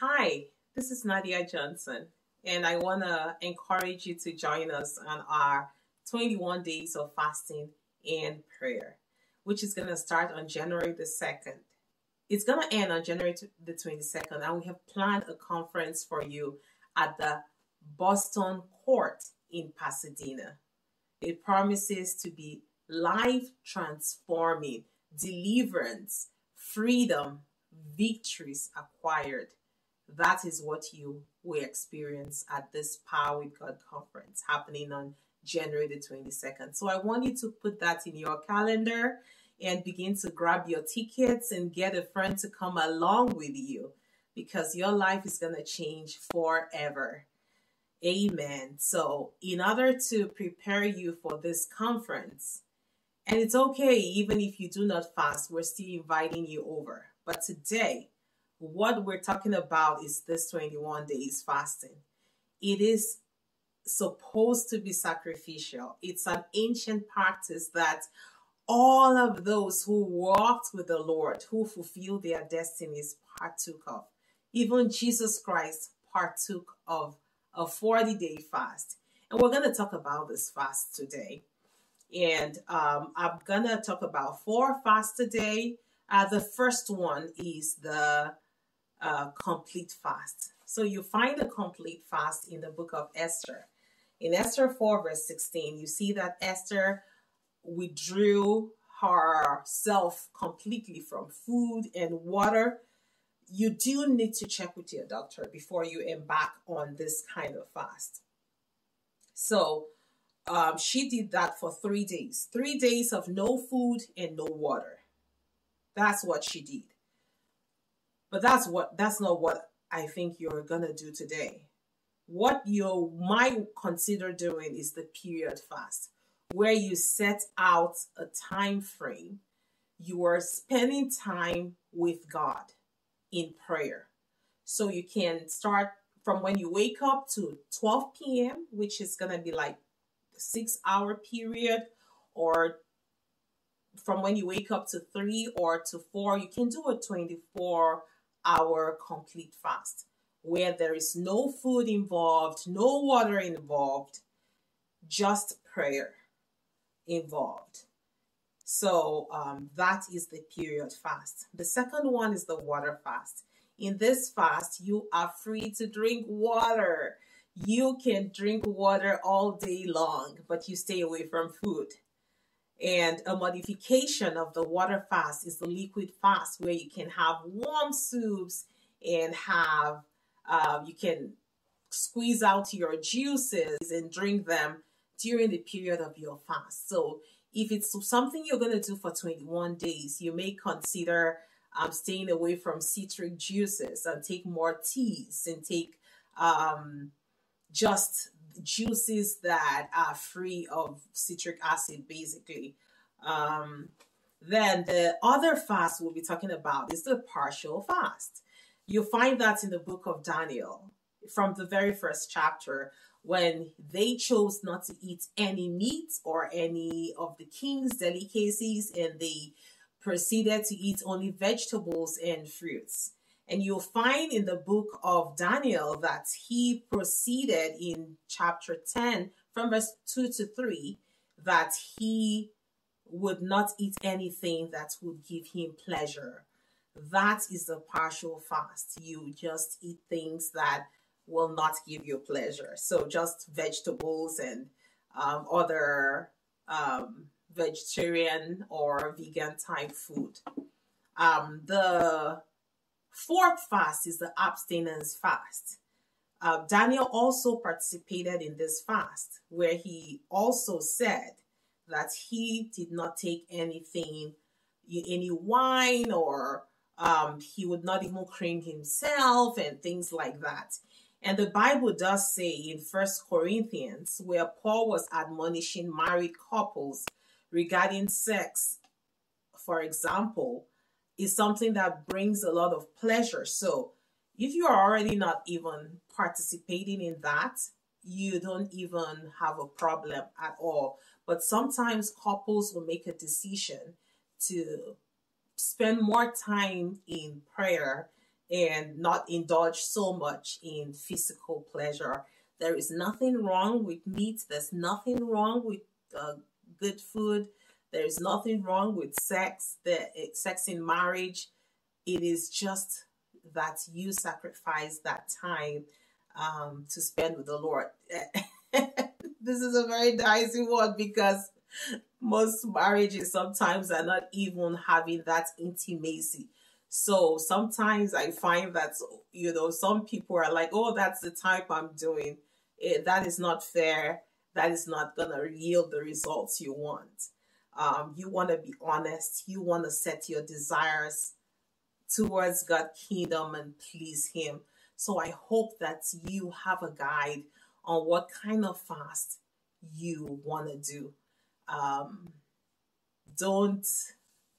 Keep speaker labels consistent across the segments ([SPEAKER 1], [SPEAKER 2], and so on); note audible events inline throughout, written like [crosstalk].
[SPEAKER 1] Hi, this is Nadia Johnson, and I want to encourage you to join us on our 21 days of fasting and prayer, which is going to start on January the 2nd. It's going to end on January the 22nd, and we have planned a conference for you at the Boston Court in Pasadena. It promises to be life transforming, deliverance, freedom, victories acquired. That is what you will experience at this Power with God conference happening on January the 22nd. So I want you to put that in your calendar and begin to grab your tickets and get a friend to come along with you because your life is going to change forever. Amen. So, in order to prepare you for this conference, and it's okay even if you do not fast, we're still inviting you over. But today, what we're talking about is this 21 days fasting. It is supposed to be sacrificial. It's an ancient practice that all of those who walked with the Lord, who fulfilled their destinies, partook of. Even Jesus Christ partook of a 40 day fast. And we're going to talk about this fast today. And um, I'm going to talk about four fasts today. Uh, the first one is the uh, complete fast. So you find a complete fast in the book of Esther. In Esther 4, verse 16, you see that Esther withdrew herself completely from food and water. You do need to check with your doctor before you embark on this kind of fast. So um, she did that for three days three days of no food and no water. That's what she did. But that's what that's not what I think you're gonna do today. What you might consider doing is the period fast, where you set out a time frame. You are spending time with God in prayer. So you can start from when you wake up to 12 p.m., which is gonna be like six hour period, or from when you wake up to three or to four, you can do a 24 hour complete fast where there is no food involved, no water involved, just prayer involved. So um, that is the period fast. The second one is the water fast. In this fast, you are free to drink water. You can drink water all day long, but you stay away from food. And a modification of the water fast is the liquid fast, where you can have warm soups and have, uh, you can squeeze out your juices and drink them during the period of your fast. So if it's something you're going to do for 21 days, you may consider um, staying away from citric juices and take more teas and take um, just juices that are free of citric acid, basically. Um, then the other fast we'll be talking about is the partial fast. You'll find that in the book of Daniel from the very first chapter when they chose not to eat any meat or any of the king's delicacies and they proceeded to eat only vegetables and fruits. And you'll find in the book of Daniel that he proceeded in chapter 10 from verse 2 to 3 that he would not eat anything that would give him pleasure. That is the partial fast. You just eat things that will not give you pleasure. So just vegetables and um, other um, vegetarian or vegan type food. Um, the Fourth fast is the abstinence fast. Uh, Daniel also participated in this fast, where he also said that he did not take anything, any wine, or um, he would not even cream himself and things like that. And the Bible does say in First Corinthians, where Paul was admonishing married couples regarding sex, for example, is something that brings a lot of pleasure. So if you are already not even participating in that, you don't even have a problem at all. But sometimes couples will make a decision to spend more time in prayer and not indulge so much in physical pleasure. There is nothing wrong with meat. There's nothing wrong with uh, good food. There's nothing wrong with sex. The eh, sex in marriage. It is just that you sacrifice that time um, to spend with the Lord. [laughs] this is a very dicey one because most marriages sometimes are not even having that intimacy. So sometimes I find that, you know, some people are like, oh, that's the type I'm doing. It, eh, that is not fair. That is not going to yield the results you want. Um, you want to be honest. You want to set your desires towards God's kingdom and please Him. So I hope that you have a guide on what kind of fast you want to do. Um, don't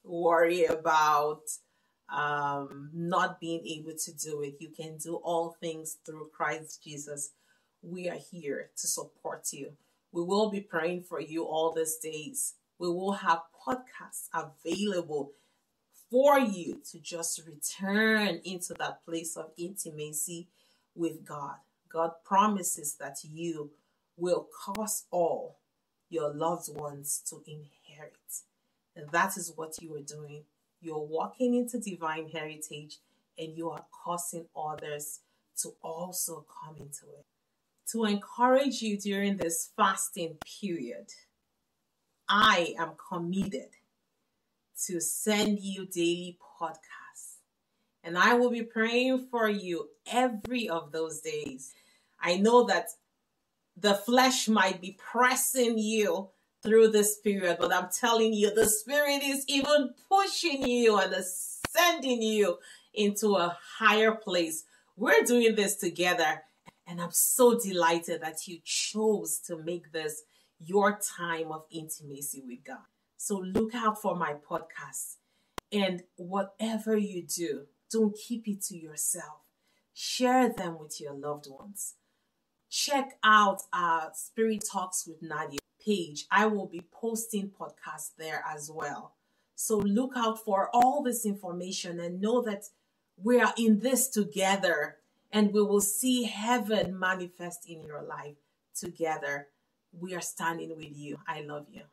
[SPEAKER 1] worry about um, not being able to do it. You can do all things through Christ Jesus. We are here to support you. We will be praying for you all these days. We will have podcasts available for you to just return into that place of intimacy with God. God promises that you will cause all your loved ones to inherit. And that is what you are doing. You're walking into divine heritage and you are causing others to also come into it. To encourage you during this fasting period, I am committed to send you daily podcasts. And I will be praying for you every of those days. I know that the flesh might be pressing you through this period, but I'm telling you, the Spirit is even pushing you and sending you into a higher place. We're doing this together, and I'm so delighted that you chose to make this your time of intimacy with God. So look out for my podcasts. And whatever you do, don't keep it to yourself. Share them with your loved ones. Check out our Spirit Talks with Nadia page. I will be posting podcasts there as well. So look out for all this information and know that we are in this together and we will see heaven manifest in your life together. We are standing with you. I love you.